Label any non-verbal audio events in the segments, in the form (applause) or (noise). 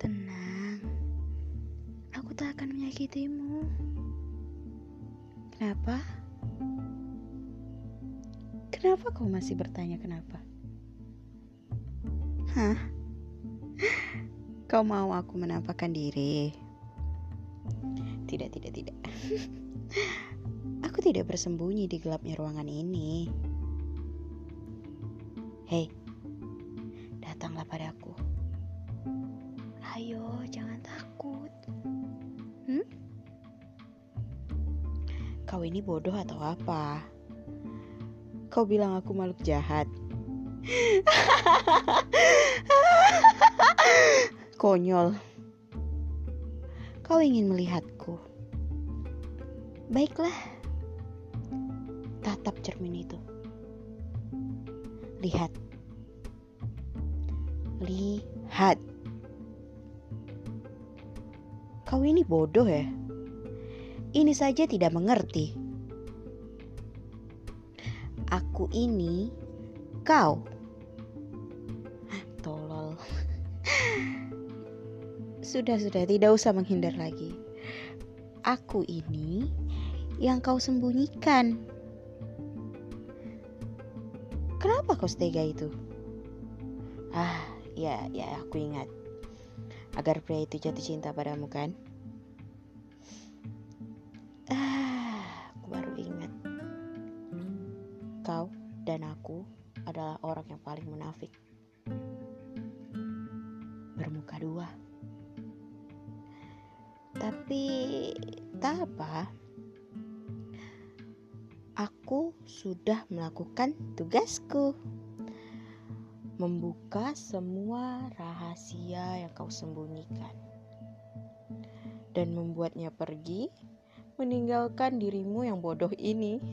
Tenang, aku tak akan menyakitimu. Kenapa? Kenapa kau masih bertanya kenapa? Hah? Kau mau aku menampakkan diri? Tidak, tidak, tidak. Aku tidak bersembunyi di gelapnya ruangan ini. Hei, datanglah padaku. Ayo, jangan takut. Hmm? Kau ini bodoh atau apa? Kau bilang aku makhluk jahat. (laughs) Konyol. Kau ingin melihatku. Baiklah. Tatap cermin itu. Lihat. Lihat. Kau ini bodoh ya? Ini saja tidak mengerti. Aku ini kau. Tolol. (laughs) Sudah, sudah, tidak usah menghindar lagi. Aku ini yang kau sembunyikan. Kenapa kau setega itu? Ah, ya, ya, aku ingat. Agar pria itu jatuh cinta padamu kan? Ah, aku baru ingat. Kau dan aku adalah orang yang paling munafik. Bermuka dua. Tapi tak apa. Aku sudah melakukan tugasku. Membuka semua rahasia yang kau sembunyikan. Dan membuatnya pergi meninggalkan dirimu yang bodoh ini. (laughs)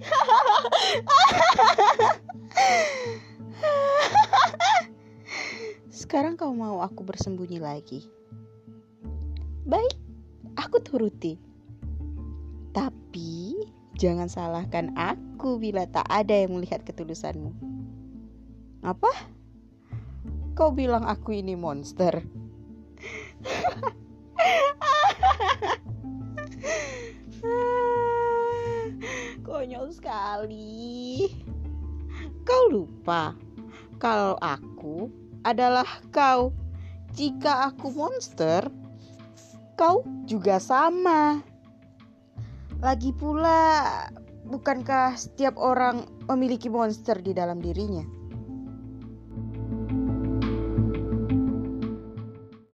Sekarang kau mau aku bersembunyi lagi. Baik, aku turuti. Tapi jangan salahkan aku bila tak ada yang melihat ketulusanmu. Apa? Kau bilang aku ini monster. (laughs) Konyol sekali. Kau lupa kalau aku adalah kau. Jika aku monster, kau juga sama. Lagi pula, bukankah setiap orang memiliki monster di dalam dirinya?